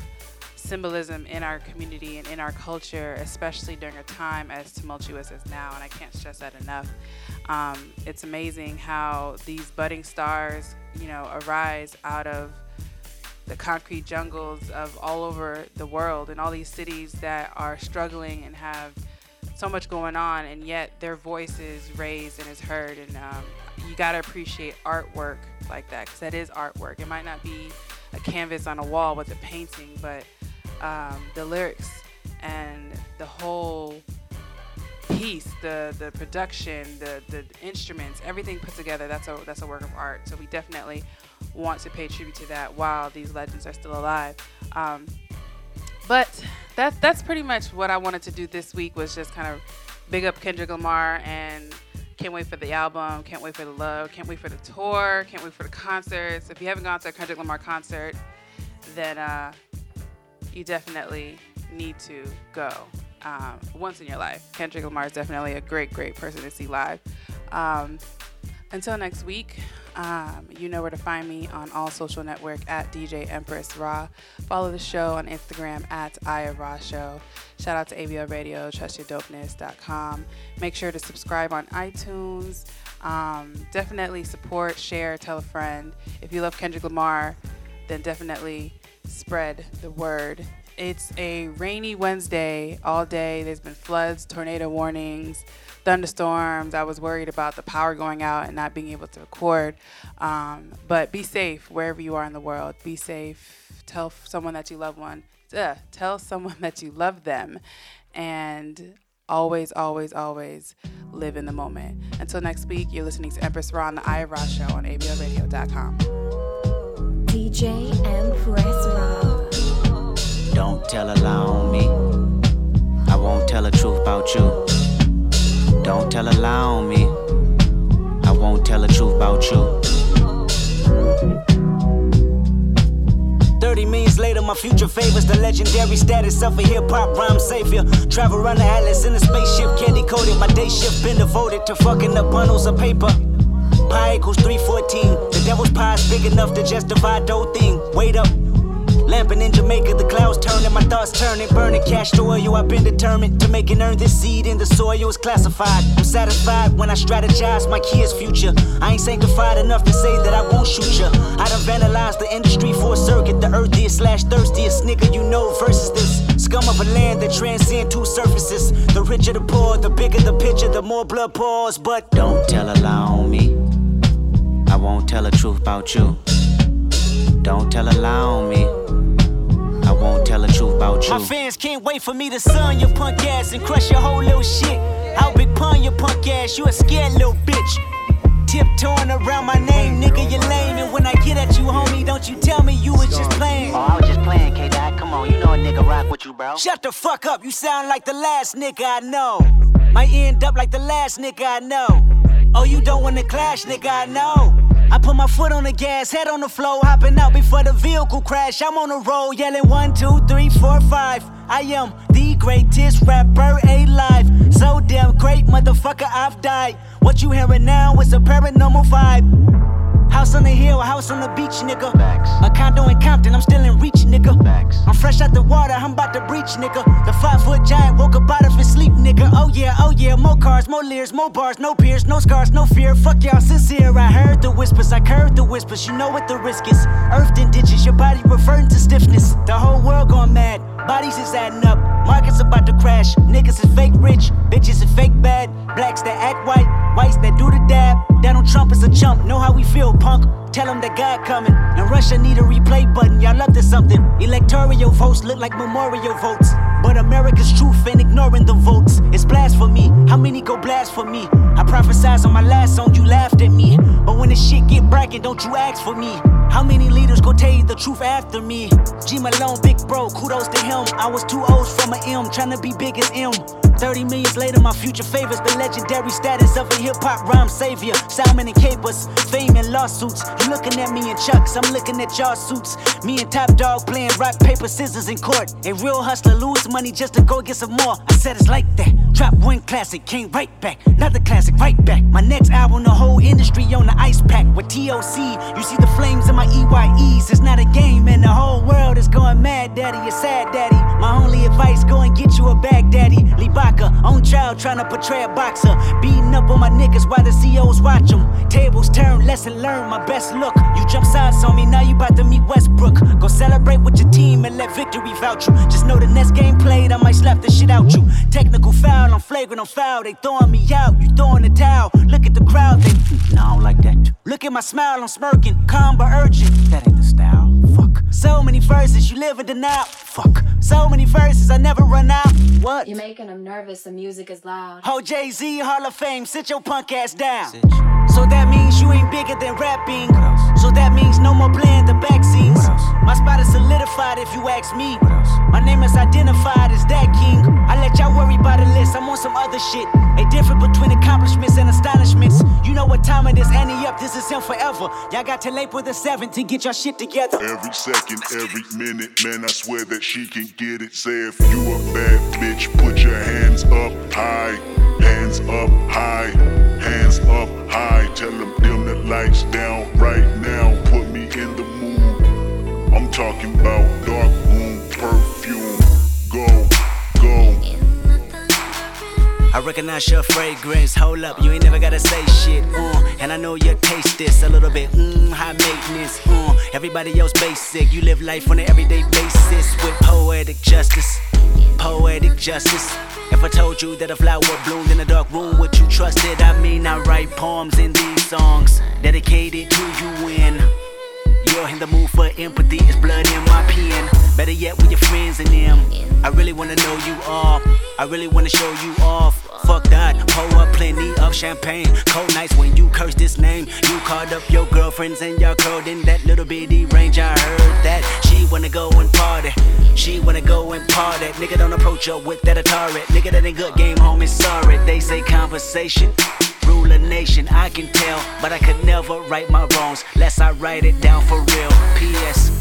symbolism in our community and in our culture, especially during a time as tumultuous as now. And I can't stress that enough. Um, it's amazing how these budding stars, you know, arise out of the concrete jungles of all over the world and all these cities that are struggling and have so much going on, and yet their voice is raised and is heard. And um, you gotta appreciate artwork like that, because that is artwork. It might not be a canvas on a wall with a painting, but um, the lyrics and the whole piece, the the production, the the instruments, everything put together, that's a that's a work of art. So we definitely want to pay tribute to that while these legends are still alive. Um, but that's that's pretty much what I wanted to do this week was just kind of big up Kendrick Lamar and can't wait for the album, can't wait for the love, can't wait for the tour, can't wait for the concerts. If you haven't gone to a Kendrick Lamar concert, then uh, you definitely need to go um, once in your life. Kendrick Lamar is definitely a great, great person to see live. Um, until next week, um, you know where to find me on all social network at DJ Empress Rah. Follow the show on Instagram at Eye of Rah Show. Shout out to ABL Radio, trustyourdopeness.com. Make sure to subscribe on iTunes. Um, definitely support, share, tell a friend. If you love Kendrick Lamar, then definitely spread the word. It's a rainy Wednesday all day. There's been floods, tornado warnings, thunderstorms. I was worried about the power going out and not being able to record. Um, but be safe wherever you are in the world. Be safe. Tell someone that you love one. Uh, tell someone that you love them. And always, always, always live in the moment. Until next week, you're listening to Empress Rah on the I Rah Show on ABLRadio.com. DJ Empress Rah. Don't tell a lie on me. I won't tell the truth about you. Don't tell a lie on me. I won't tell the truth about you. 30 minutes later, my future favors the legendary status of a hip hop rhyme savior. Travel around the atlas in a spaceship, candy coated. My day shift been devoted to fucking up bundles of paper. Pi equals 314. The devil's pie is big enough to justify dough thing. Wait up. Lamping in Jamaica, the clouds turning, my thoughts turning, burning cash to oil. I've been determined to make and earn this seed in the soil is classified. I'm satisfied when I strategize my kids' future. I ain't sanctified enough to say that I won't shoot ya. I done vandalized the industry for a circuit, the earthiest slash thirstiest nigga you know versus this scum of a land that transcend two surfaces. The richer the poor, the bigger the picture, the more blood pours. But Don't tell a lie on me. I won't tell the truth about you. Don't tell a lie on me. I won't tell the truth about you. My fans can't wait for me to sun your punk ass and crush your whole little shit. I'll be pun your punk ass, you a scared little bitch. Tiptoeing around my name, nigga, you lame. And when I get at you, homie, don't you tell me you was just playing. Oh, I was just playing, K Dot. Come on, you know a nigga rock with you, bro. Shut the fuck up, you sound like the last nigga I know. Might end up like the last nigga I know. Oh, you don't wanna clash, nigga, I know. I put my foot on the gas, head on the floor, hopping out before the vehicle crash. I'm on the road, yelling one, two, three, four, five. I am the greatest rapper alive. So damn great, motherfucker, I've died. What you hearing now is a paranormal vibe. House on the hill, a house on the beach, nigga. A condo in Compton, I'm still in reach, nigga. I'm fresh out the water, I'm about to breach, nigga. The five foot giant woke up out of his sleep, nigga. Oh yeah, oh yeah, more cars, more leers, more bars, no peers, no scars, no fear. Fuck y'all sincere. I heard the whispers, I heard the whispers. You know what the risk is. Earthed in ditches, your body reverting to stiffness. The whole world going mad, bodies is adding up. Markets about to crash, niggas is fake rich, bitches is fake bad. Blacks that act white, whites that do the dab. Donald Trump is a chump, know how we feel, punk. Tell him that God coming. And Russia need a replay button, y'all up to something. Electoral votes look like memorial votes. But America's truth ain't ignoring the votes. It's blasphemy. How many go blasphemy? I prophesied on my last song, you laughed at me. But when the shit get bracket, don't you ask for me. How many leaders go tell you the truth after me? G Malone, big bro, kudos to him. I was two O's from a M, tryna be big as M. 30 millions later, my future favors the legendary status of a hip hop rhyme savior. Simon and Capers, fame and lawsuits. You looking at me in chucks, I'm looking at y'all suits. Me and Top Dawg playing rock, paper, scissors in court. A real hustler lose money just to go get some more. I said it's like that. Drop one classic, came right back. Another classic, right back. My next album, the whole industry on the ice pack. With TOC, you see the flames in my EYEs. It's not a game, and the whole world is going mad, daddy. You're sad, daddy. My only advice, go and get you a bag, daddy. Vodka. On trial, trying to portray a boxer. Beating up on my niggas while the CEOs watch them. Tables turn, lesson learned, my best look. You jump sides on me, now you about to meet Westbrook. Go celebrate with your team and let victory vouch you. Just know the next game played, I might slap the shit out you. Technical foul, I'm flagrant, I'm foul. They throwing me out, you throwing the towel. Look at the crowd, they. No, I don't like that. Look at my smile, I'm smirking. Calm but urgent. That ain't the style. Fuck. So many verses, you live in denial. Fuck. So many verses, I never run out. What? You're making them nervous, the music is loud. Oh, Jay Z, Hall of Fame, sit your punk ass down. So that means you ain't bigger than rapping. So that means no more playing the back scenes. My spot is solidified if you ask me. My name is identified as that king. I let y'all worry about the list, I'm on some other shit. A difference between accomplishments and astonishments. You know what time it is, Annie up, this is him forever. Y'all got till April the 7th to get your shit together. Every second, every minute, man, I swear that she can get it. Say if you a bad bitch, put your hands up high. Hands up high. Hands up high. Tell them dim the lights down right now. Put me in the mood. I'm talking about dark. Go, go. I recognize your fragrance. Hold up, you ain't never gotta say shit. Uh, and I know you taste this a little bit. Mmm, high maintenance. Uh, everybody else basic. You live life on an everyday basis with poetic justice. Poetic justice. If I told you that a flower bloomed in a dark room, would you trust it? I mean, I write poems in these songs dedicated to you when you're in the mood for empathy. It's blood in my pen. Better yet, with your friends and them. I really wanna know you all. I really wanna show you off. Fuck that, pour up plenty of champagne. Cold nights when you curse this name. You called up your girlfriends and y'all curled in that little bitty range. I heard that she wanna go and party. She wanna go and party. Nigga don't approach her with that Atari. Nigga that ain't good game, homie. Sorry, they say conversation. Rule a nation, I can tell, but I could never right my wrongs. Lest I write it down for real. P.S.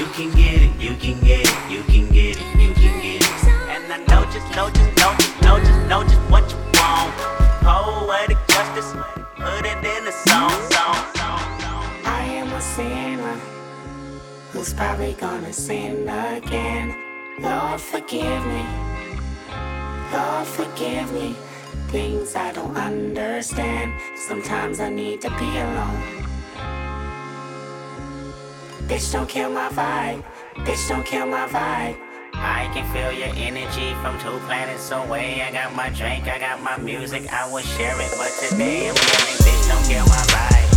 You can get it, you can get it, you can get it, you can get it. And I know just, know just, know just, know just, know just what you want. Poetic justice, put it in a song, song, song. I am a sinner who's probably gonna sin again. Lord, forgive me. Lord, forgive me. Things I don't understand. Sometimes I need to be alone. Bitch, don't kill my vibe. Bitch, don't kill my vibe. I can feel your energy from two planets away. I got my drink, I got my music, I will share it. But today I'm yelling, bitch, don't kill my vibe.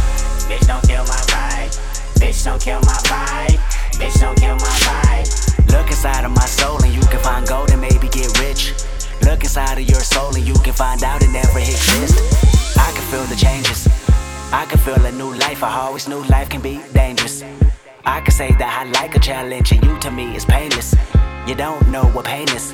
Bitch, don't kill my vibe. Bitch, don't kill my vibe. Bitch, don't kill my vibe. Look inside of my soul and you can find gold and maybe get rich. Look inside of your soul and you can find out it never exists. I can feel the changes. I can feel a new life. I always knew life can be dangerous. I can say that I like a challenge and you to me is painless. You don't know what pain is.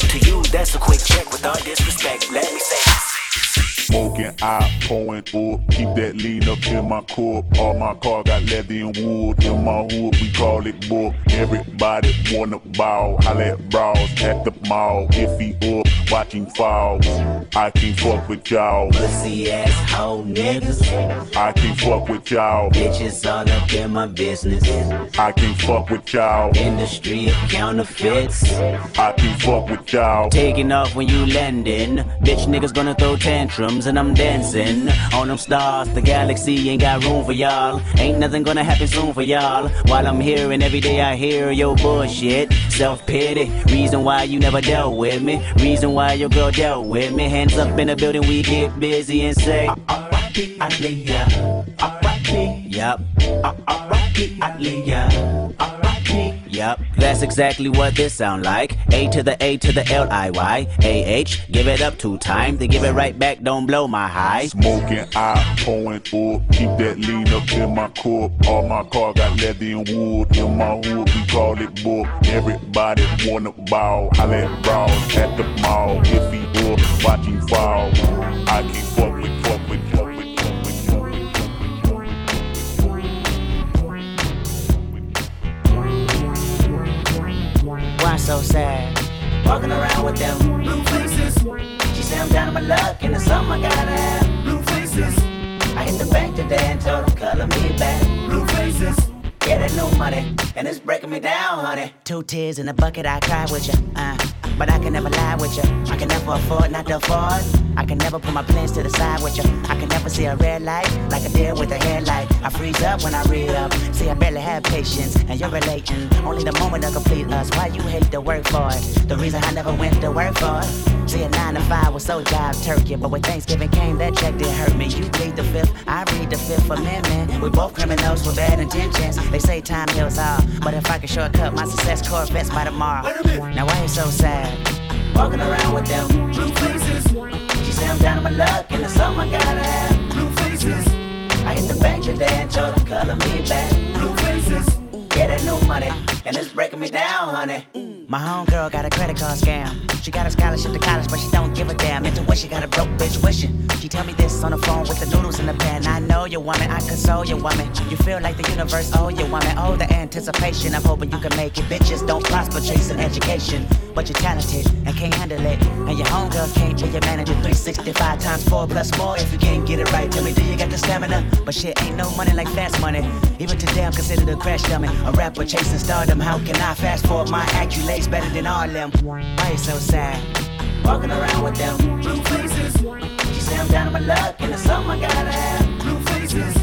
To you, that's a quick check with all disrespect. Let me say. Smoking, I pouring up. Keep that lean up in my cup. All my car got leather and wood. In my hood, we call it book. Everybody wanna ball. I let bras at the mall. If he up, watch him fall. I can't fuck with y'all. Pussy ass hoe niggas. I can't fuck with y'all. Bitches all up in my business. I can't fuck with y'all. Industry of counterfeits. I can't fuck with y'all. Taking off when you landing. Bitch niggas gonna throw tantrums and I'm dancing on them stars. The galaxy ain't got room for y'all. Ain't nothing gonna happen soon for y'all. While I'm here and every day I hear your bullshit. Self pity. Reason why you never dealt with me. Reason why your girl dealt with me. Hands up in the building, we get busy and say. R.I.P. Aaliyah. R.I.P. Yup. R.I.P. Aaliyah. Yup, that's exactly what this sound like. A to the A to the L I Y A H. Give it up two times, then give it right back. Don't blow my high. Smoking, I pouring up. Keep that lean up in my corp. All my car got leather and wood. In my hood, we call it book. Everybody wanna ball. I let brawl at the mall. If he up, watch him fall. I can't fuck with, Why so sad? Walking around with them blue faces. She said I'm down on my luck and it's something I gotta have. Blue faces. I hit the bank today and told them color me back. Blue faces. Yeah, that new money and it's breaking me down, honey. Two tears in a bucket, I cry with you. Uh, but I can never lie with you. I can never afford not to afford. I can never put my plans to the side with you. I can never see a red light like a deer with a headlight. I freeze up when I read up. See, I barely have patience, and you're relating. Only the moment to complete us. Why you hate to work for it? The reason I never went to work for it. See, a nine to five was so job turkey, but when Thanksgiving came, that check didn't hurt me. You plead the fifth, I read the fifth amendment. We both criminals with bad intentions. They say time heals all, but if I could shortcut my success, Corvettes by tomorrow. Now why you so sad? Walking around with them blue faces. She said I'm down on my luck and it's something I gotta have. Blue faces. I hit the bank today and told them color me back. Blue faces. Yeah, that new money and it's breaking me down, honey. My homegirl got a credit card scam. She got a scholarship to college, but she don't give a damn. Intuition got a broke bitch wishing. She tell me this on the phone with the noodles in the pan. I know you woman, I console you woman. You feel like the universe owe you woman. Oh, the anticipation. I'm hoping you can make it. Bitches don't prosper chasing education, but you're talented and can't handle it. And your homegirl can't be your manager. 365 times four plus more. If you can't get it right, tell me, do you got the stamina? But shit ain't no money like fast money. Even today, I'm considered a crash dummy. A rapper chasing stardom. How can I fast forward my accolades better than all them? Why you so sad? Walking around with them blue faces. She say I'm down on my luck and it's something I gotta have. Blue faces.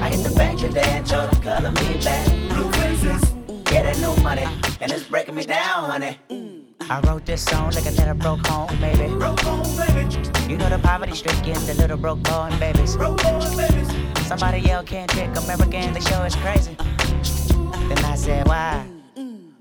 I hit the bank and told them color me back. Blue faces. Yeah, that new money and it's breaking me down, honey. I wrote this song like a little broke home, baby. Broke home, baby. You know the poverty stricken, the little broke born babies. Broke born babies. Somebody yell can't take American, the show is crazy. Then I said, why?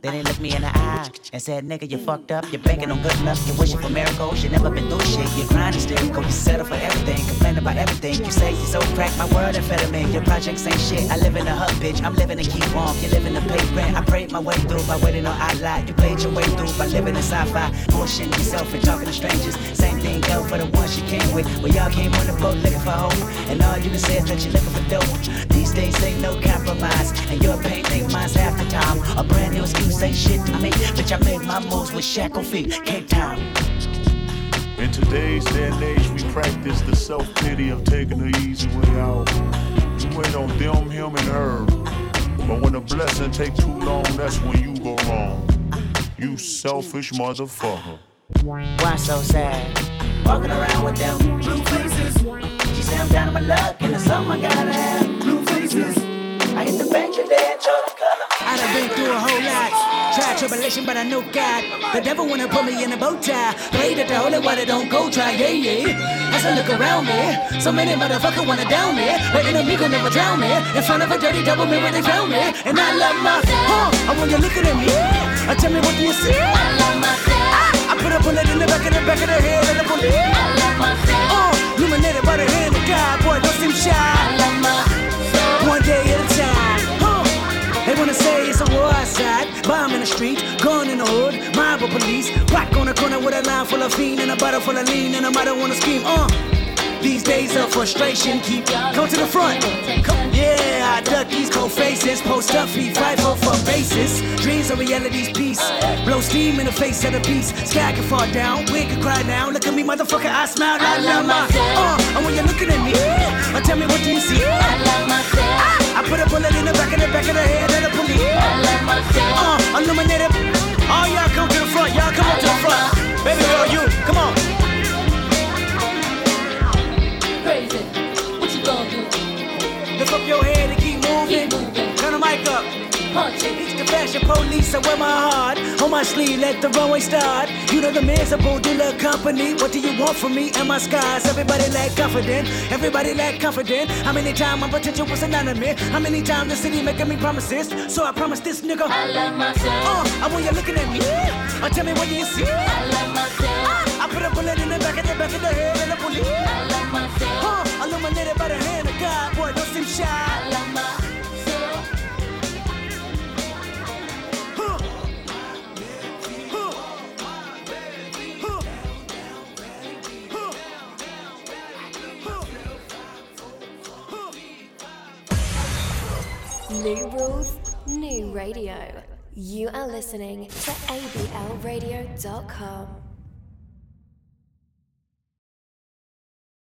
Then he looked me in the eye and said, nigga, you fucked up. You're banking on good luck. You're wishing for miracles. You never been through shit. You're grinding still. Go, you settle for everything. Complain about everything. You say you're so cracked. My world amphetamine. Your projects ain't shit. I live in a hut, bitch. I'm living to keep warm. You live in the pay rent. I prayed my way through by waiting on I lie. You played your way through by living in sci-fi. Bullshitting yourself and talking to strangers. Same thing go for the ones you came with. Well, y'all came on the boat looking for hope. And all you can say is that you're looking for dope. These days ain't no compromise. And your pain ain't mine's half the time. A brand new excuse ain't shit to me. Bitch, I made my moves with shackle feet. Cape Town. In today's day and age, we practice the self pity of taking the easy way out. You wait on them, him, and her. But when a blessing take too long, that's when you go wrong. You selfish motherfucker. Why so sad? Walking around with them blue faces. She say I'm down on my luck and it's something I gotta have. Blue faces. I I done been through a whole lot. Tried tribulation, but I know God. The devil wanna put me in a bow tie. Pray that the holy water don't go dry, yeah, yeah. As I look around me, so many motherfuckers wanna down me. But enemy gon' never drown me. In front of a dirty double mirror, they found me. And I love my, huh, I want you looking at me. Uh, tell me what do you see? With a line full of fiend and a bottle full of lean, and a mother wanna scheme. Uh, these days of frustration keep come to the front. Come, yeah, I duck these cold faces, post up, feet, fight for for basis. Dreams of reality's peace, blow steam in the face of the beast. Sky can fall down, we can cry now. Look at me, motherfucker, I smile. I love my. Uh, and when you're looking at me, uh, tell me what do you see? I love myself. I put a bullet in the back of the back of the head of the police. I love myself. Uh, illuminated. All y'all come to the front. Y'all come up to the front. Baby girl, you, come on. Crazy. What you gonna do? Lift up your head and keep moving. Turn the mic up. Punch it. It's the fashion pose police, I wear my heart on my sleeve, let the runway start. You know the miserable, love company. What do you want from me and my scars? Everybody lack confident, everybody lack confident. How many times my potential was anonymous? How many times the city making me promises? So I promise this nigga. I love myself. Uh, I want you looking at me. Uh, tell me what you see. I love myself. Uh, I put a bullet in the back of the back of the head and the police. I love myself. Uh, illuminated by the hand of God, boy, don't seem shy. New rules, new radio. You are listening to ablradio.com.